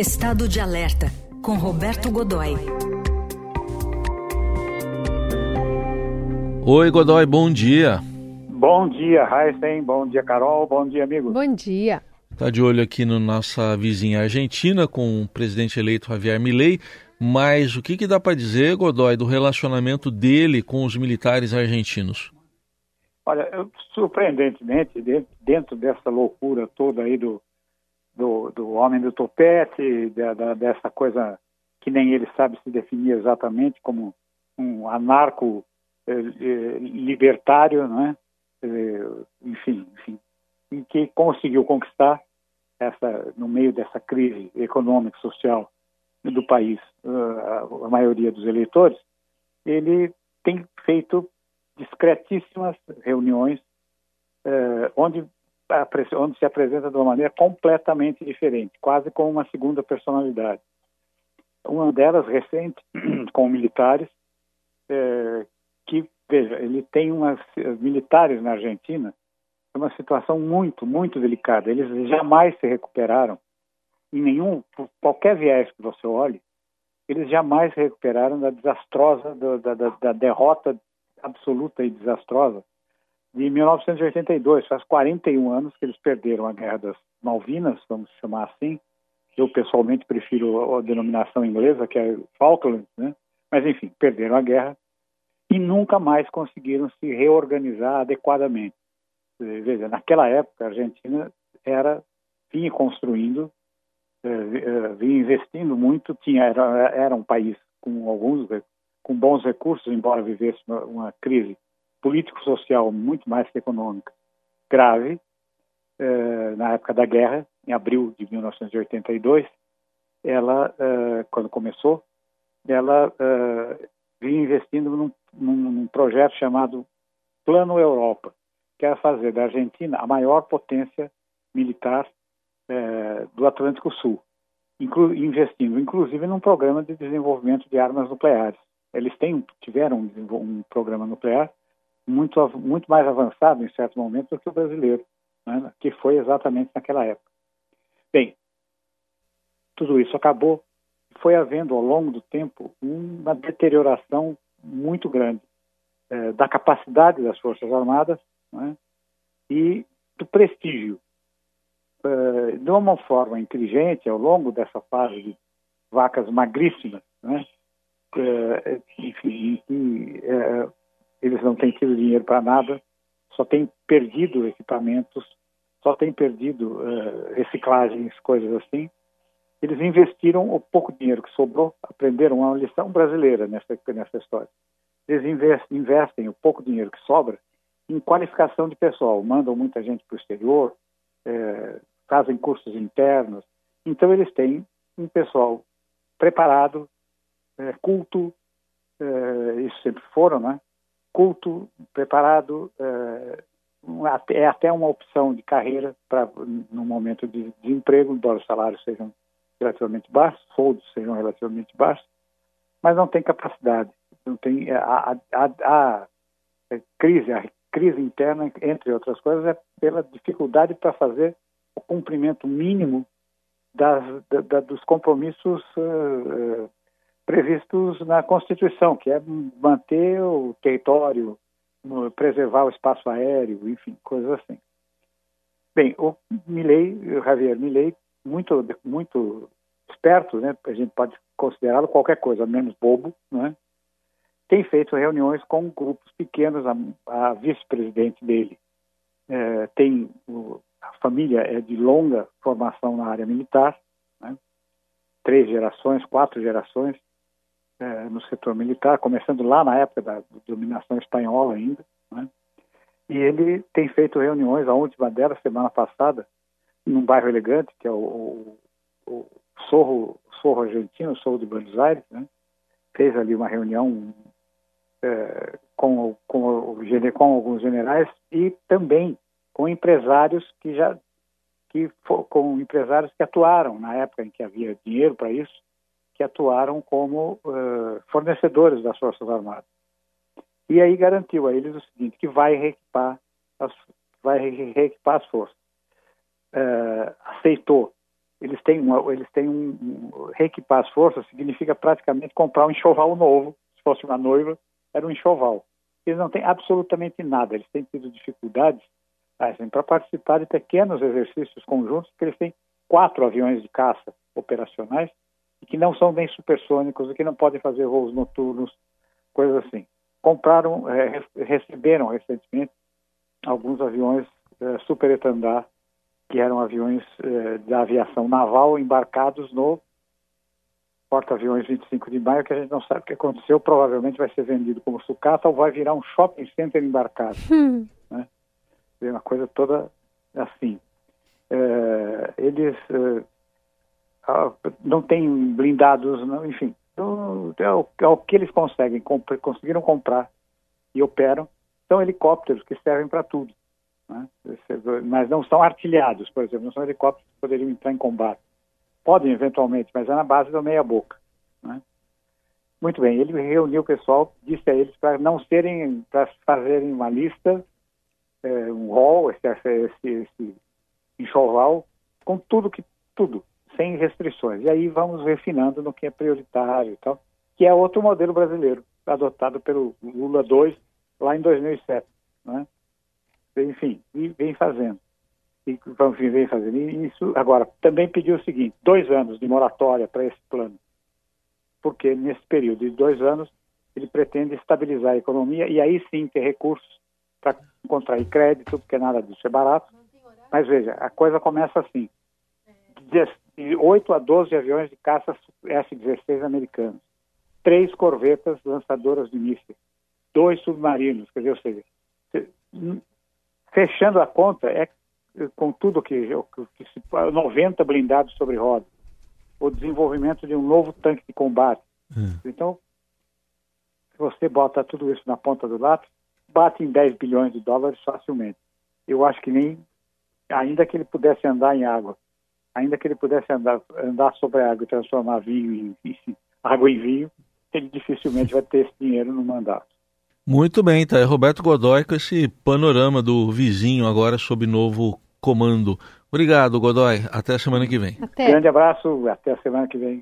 Estado de Alerta, com Roberto Godoy. Oi, Godoy, bom dia. Bom dia, Heisen. Bom dia, Carol. Bom dia, amigo. Bom dia. Está de olho aqui na no nossa vizinha Argentina com o presidente eleito Javier Milei, mas o que, que dá para dizer, Godoy, do relacionamento dele com os militares argentinos? Olha, surpreendentemente, dentro dessa loucura toda aí do, do, do homem do topete, dessa coisa que nem ele sabe se definir exatamente como um anarco eh, eh libertário, né? Eh, enfim, enfim, e que conseguiu conquistar essa no meio dessa crise econômica social do país, uh, a maioria dos eleitores, ele tem feito discretíssimas reuniões onde onde se apresenta de uma maneira completamente diferente, quase como uma segunda personalidade. Uma delas recente, com militares, é, que, veja, ele tem umas militares na Argentina, é uma situação muito, muito delicada. Eles jamais se recuperaram, em nenhum, qualquer viés que você olhe, eles jamais se recuperaram da desastrosa, da, da, da derrota absoluta e desastrosa de 1982, faz 41 anos que eles perderam a Guerra das Malvinas, vamos chamar assim. Eu pessoalmente prefiro a denominação inglesa, que é Falklands, né? Mas enfim, perderam a guerra e nunca mais conseguiram se reorganizar adequadamente. Veja, naquela época a Argentina era vinha construindo, eh, eh, vinha investindo muito, tinha era, era um país com alguns com bons recursos, embora vivesse uma, uma crise político-social muito mais que econômica grave eh, na época da guerra, em abril de 1982. Ela, eh, quando começou, ela eh, vinha investindo num, num, projeto chamado Plano Europa, que era fazer da Argentina a maior potência militar do Atlântico Sul, inclu investindo inclusive num programa de desenvolvimento de armas nucleares. Eles têm, tiveram um, um programa nuclear muito, muito mais avançado em certo momento do que o brasileiro, né, que foi exatamente naquela época. Bem, tudo isso acabou. Foi havendo ao longo do tempo uma deterioração muito grande eh, da capacidade das Forças Armadas né, e do prestígio. Eh, de uma forma inteligente, ao longo dessa fase de vacas magríssimas, né, eh, enfim, têm tido dinheiro para nada, só têm perdido equipamentos, só têm perdido uh, reciclagens, coisas assim. Eles investiram o pouco dinheiro que sobrou, aprenderam uma lição brasileira nessa, nessa história. Eles investem, investem o pouco dinheiro que sobra em qualificação de pessoal, mandam muita gente para o exterior, é, fazem cursos internos. Então, eles têm um pessoal preparado, é, culto, isso sempre foram, né? Culto, preparado, é, é até uma opção de carreira para no momento de desemprego, embora os salários sejam relativamente baixos, soldos sejam relativamente baixos, mas não tem capacidade, não tem a, a, a, a crise, a crise interna, entre outras coisas, é pela dificuldade para fazer o cumprimento mínimo das, da, da, dos compromissos uh, previstos na Constituição, que é manter o território, preservar o espaço aéreo, enfim, coisas assim. Bem, o Milley, o Javier Milley, muito, muito esperto, né? A gente pode considerá-lo qualquer coisa menos bobo, né? Tem feito reuniões com grupos pequenos. A, a vice-presidente dele é, tem o, a família é de longa formação na área militar, né? três gerações, quatro gerações é, no setor militar, começando lá na época da dominação espanhola ainda. Né? E ele tem feito reuniões, a última delas, semana passada, num bairro elegante, que é o, o, o Sorro, Sorro Argentino, Sorro de Buenos Aires, né? fez ali uma reunião é, com, com, com alguns generais e também com empresários que já que com empresários que atuaram na época em que havia dinheiro para isso que atuaram como uh, fornecedores das Forças Armadas. E aí garantiu a eles o seguinte, que vai reequipar as, vai reequipar as forças. Uh, aceitou eles têm, uma, eles têm um, um, reequipar as forças significa praticamente comprar um enxoval novo. Se fosse uma noiva, era um enxoval. Eles não têm absolutamente nada. Eles têm tido dificuldades assim, para participar de pequenos exercícios conjuntos, porque eles têm quatro aviões de caça operacionais que não são nem supersônicos que não podem fazer voos noturnos, coisas assim. Compraram, é, receberam recentemente alguns aviões é, Super Etandar que eram aviões eh, da aviação naval embarcados no porta-aviões 25 de maio, que a gente não sabe o que aconteceu, provavelmente vai ser vendido como sucata ou vai virar um shopping center embarcado. Hum. Né? É uma coisa toda assim. É, eles é, não têm blindados, não, enfim, então, é, o, é o que eles conseguem, comp conseguiram comprar e operam. São helicópteros que servem para tudo né? mas não são artilhados, por exemplo, não são helicópteros que poderiam entrar em combate. Podem eventualmente, mas é na base da meia boca. Né? Muito bem, ele reuniu o pessoal, disse a eles para não serem, para fazerem uma lista, é, um rol, esse, esse, esse enxoval, com tudo que tudo, sem restrições. E aí vamos refinando no que é prioritário e tal, que é outro modelo brasileiro, adotado pelo Lula II lá em 2007. Né? enfim, vem fazendo. E vamos vem fazendo. E isso, agora, também pediu o seguinte: dois anos de moratória para esse plano. Porque nesse período de dois anos ele pretende estabilizar a economia e aí sim ter recursos para contrair crédito, porque nada disso é barato. Mas veja, a coisa começa assim: de 8 a 12 aviões de caça S-16 americanos, três corvetas lançadoras de mísseis, dois submarinos, quer dizer, ou seja, Fechando a conta, é com tudo que, que, que 90 blindados sobre rodas, o desenvolvimento de um novo tanque de combate. Hum. Então, se você bota tudo isso na ponta do lápis, bate em 10 bilhões de dólares facilmente. Eu acho que nem, ainda que ele pudesse andar em água, ainda que ele pudesse andar, andar sobre a água e transformar vinho em, em água em vinho, ele dificilmente vai ter esse dinheiro no mandato. Muito bem, tá. É Roberto Godoy com esse panorama do vizinho agora sob novo comando. Obrigado, Godoy. Até a semana que vem. Até. Grande abraço, até a semana que vem.